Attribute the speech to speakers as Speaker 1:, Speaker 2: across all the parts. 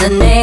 Speaker 1: the
Speaker 2: name.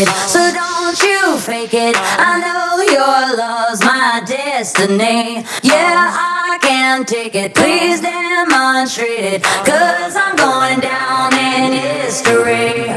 Speaker 2: it, so don't you fake it. I
Speaker 3: know your
Speaker 4: love's my
Speaker 3: destiny. Yeah, I
Speaker 4: can take
Speaker 3: it. Please demonstrate
Speaker 4: it, cause I'm going
Speaker 3: down in
Speaker 4: history.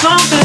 Speaker 4: something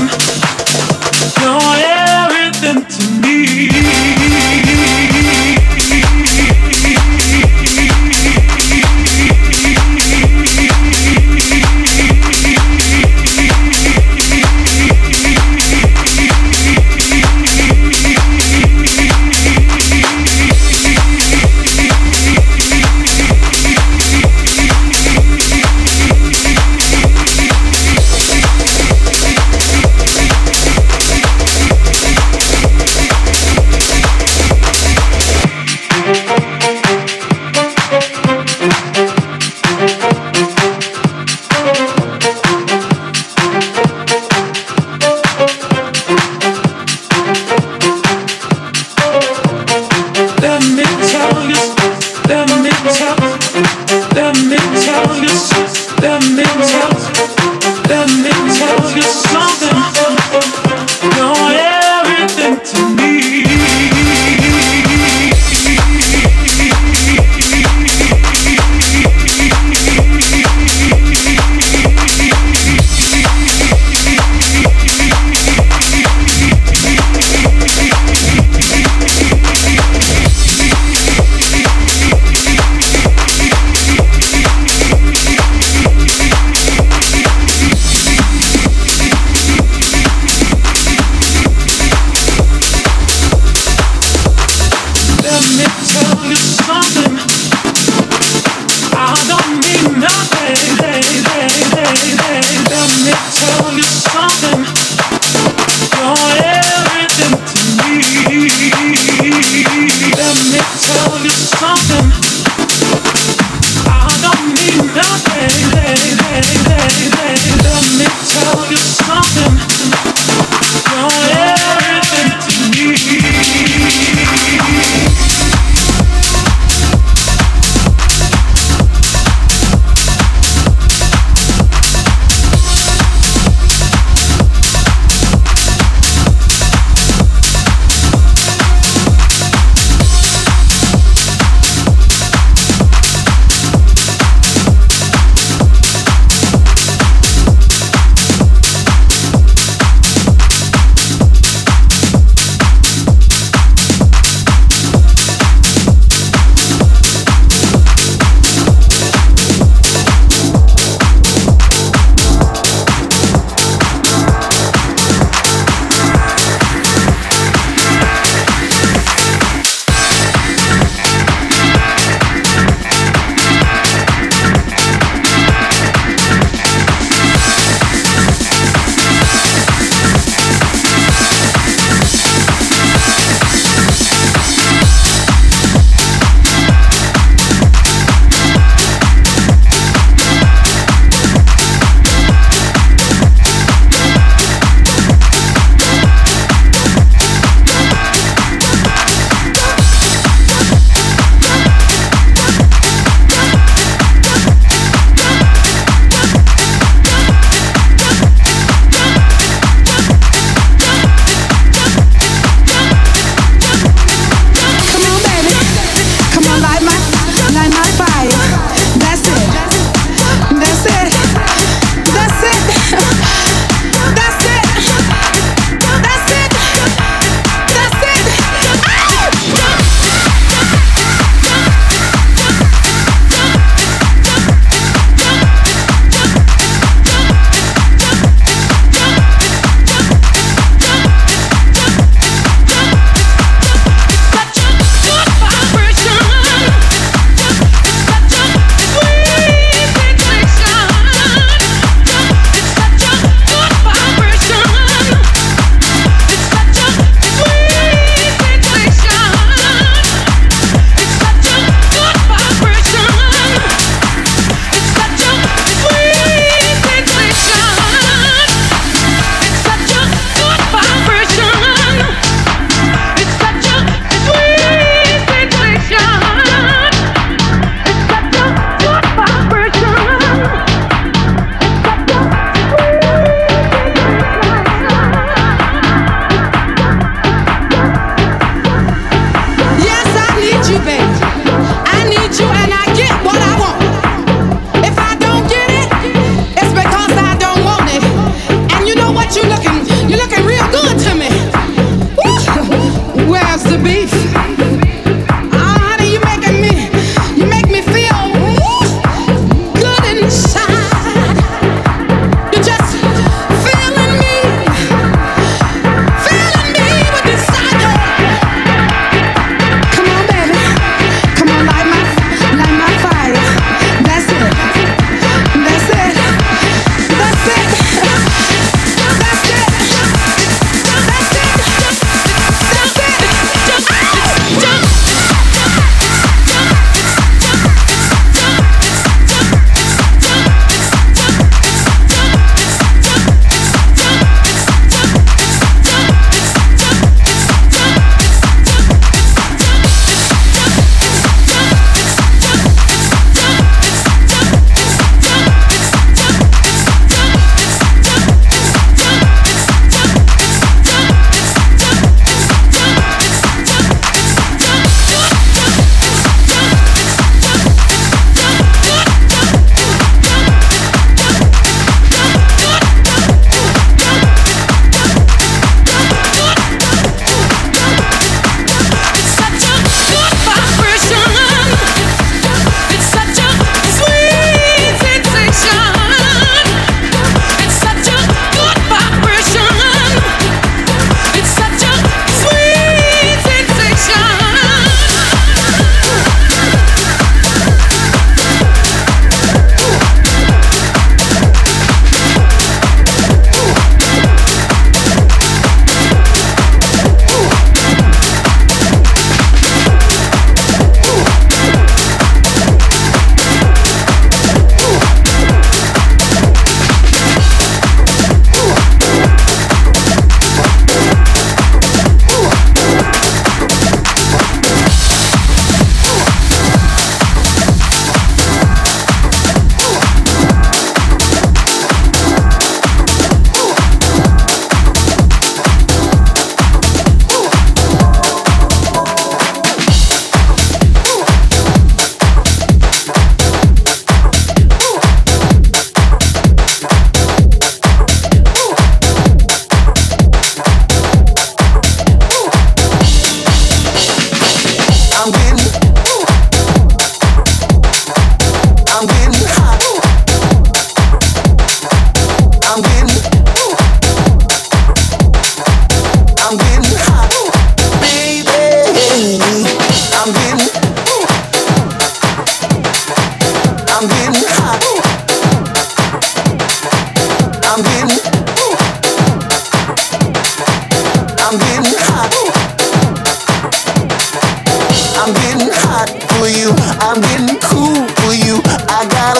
Speaker 4: I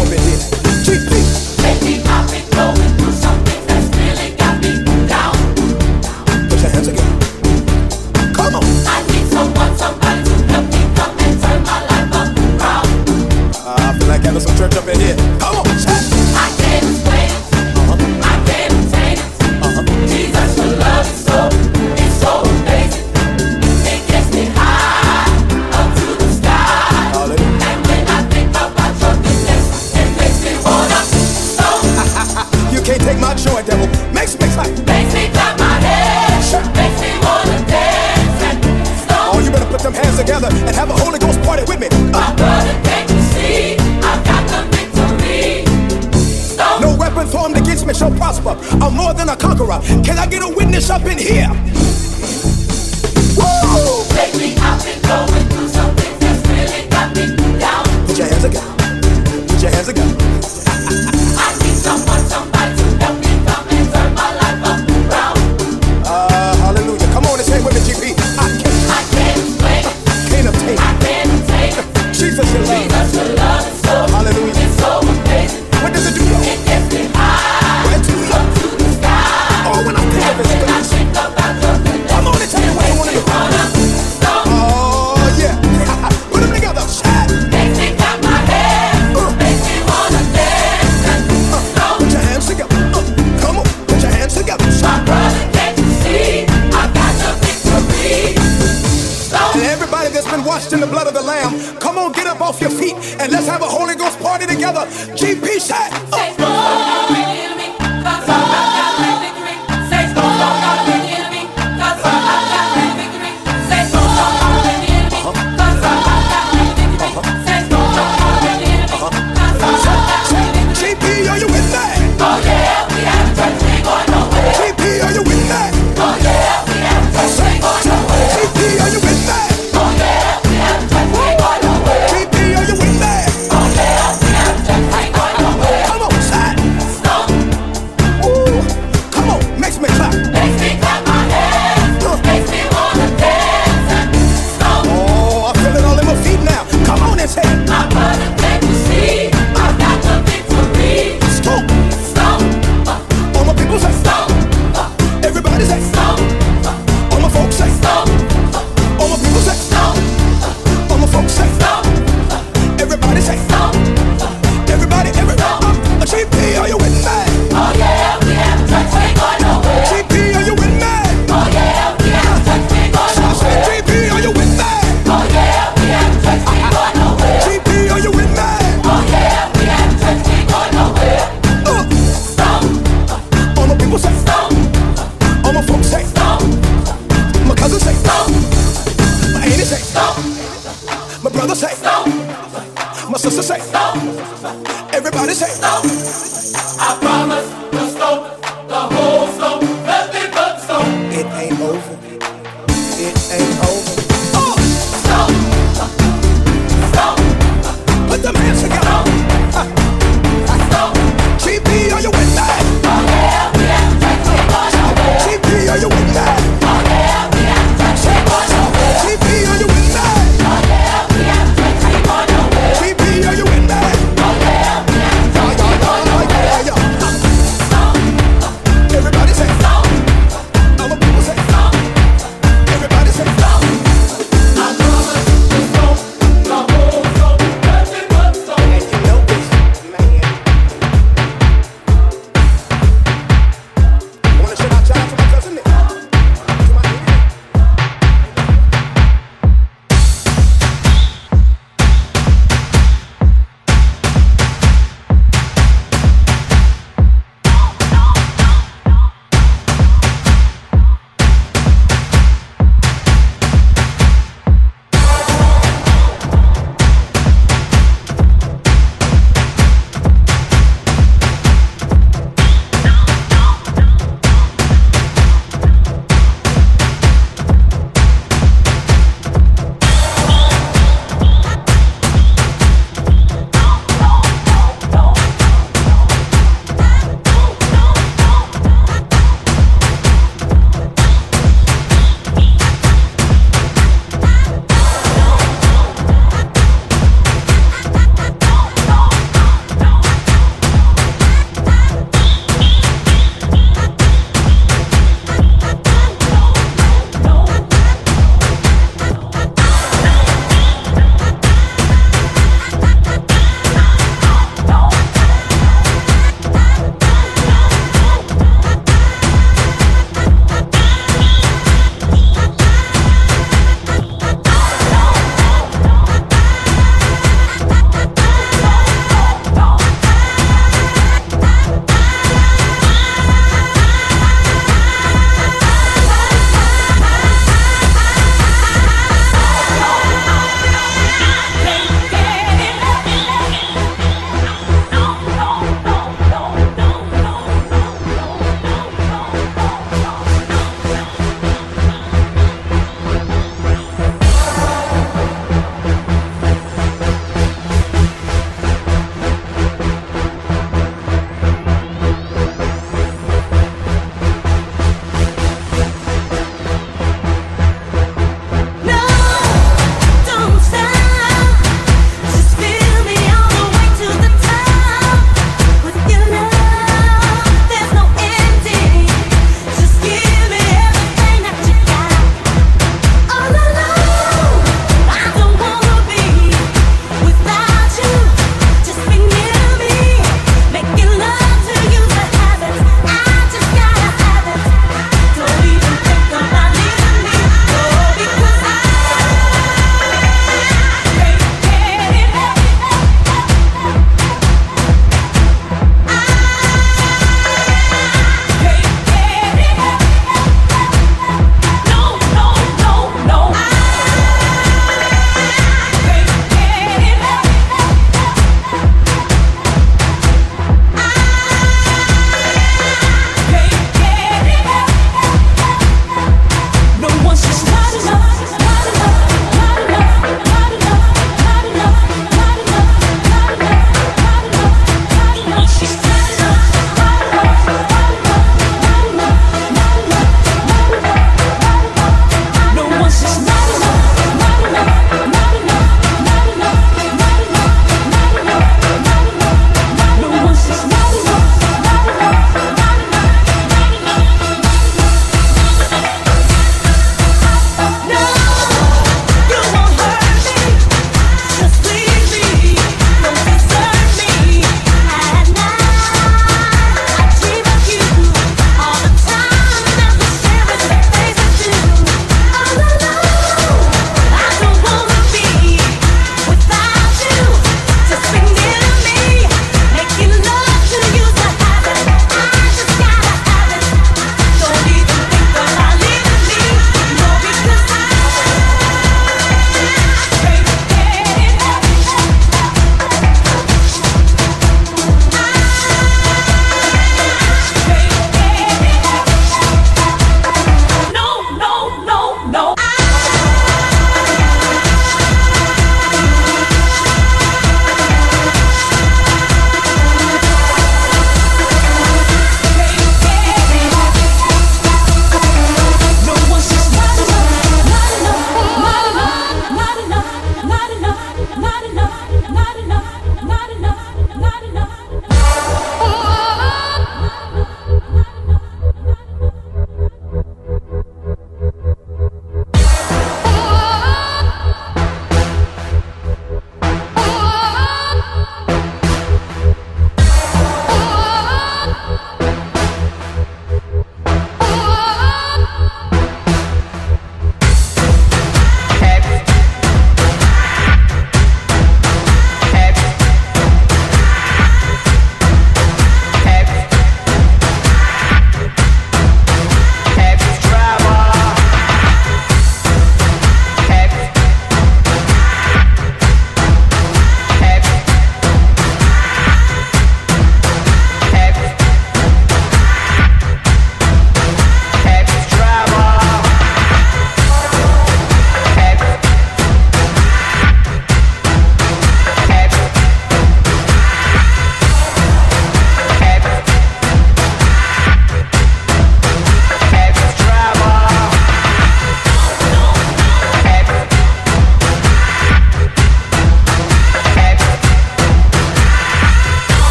Speaker 3: I
Speaker 5: get a witness up in here?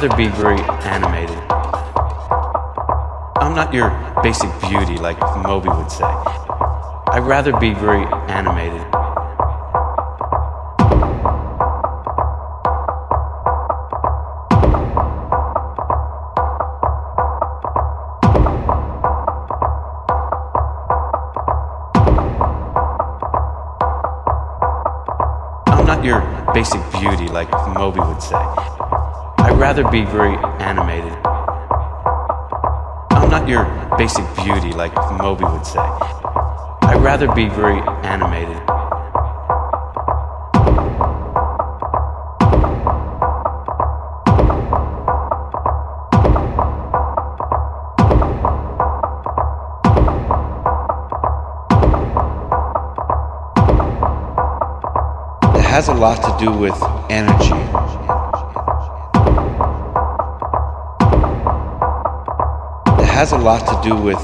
Speaker 5: rather be very animated. I'm not your basic beauty like Moby would say. I'd rather be very animated. rather be very
Speaker 6: do with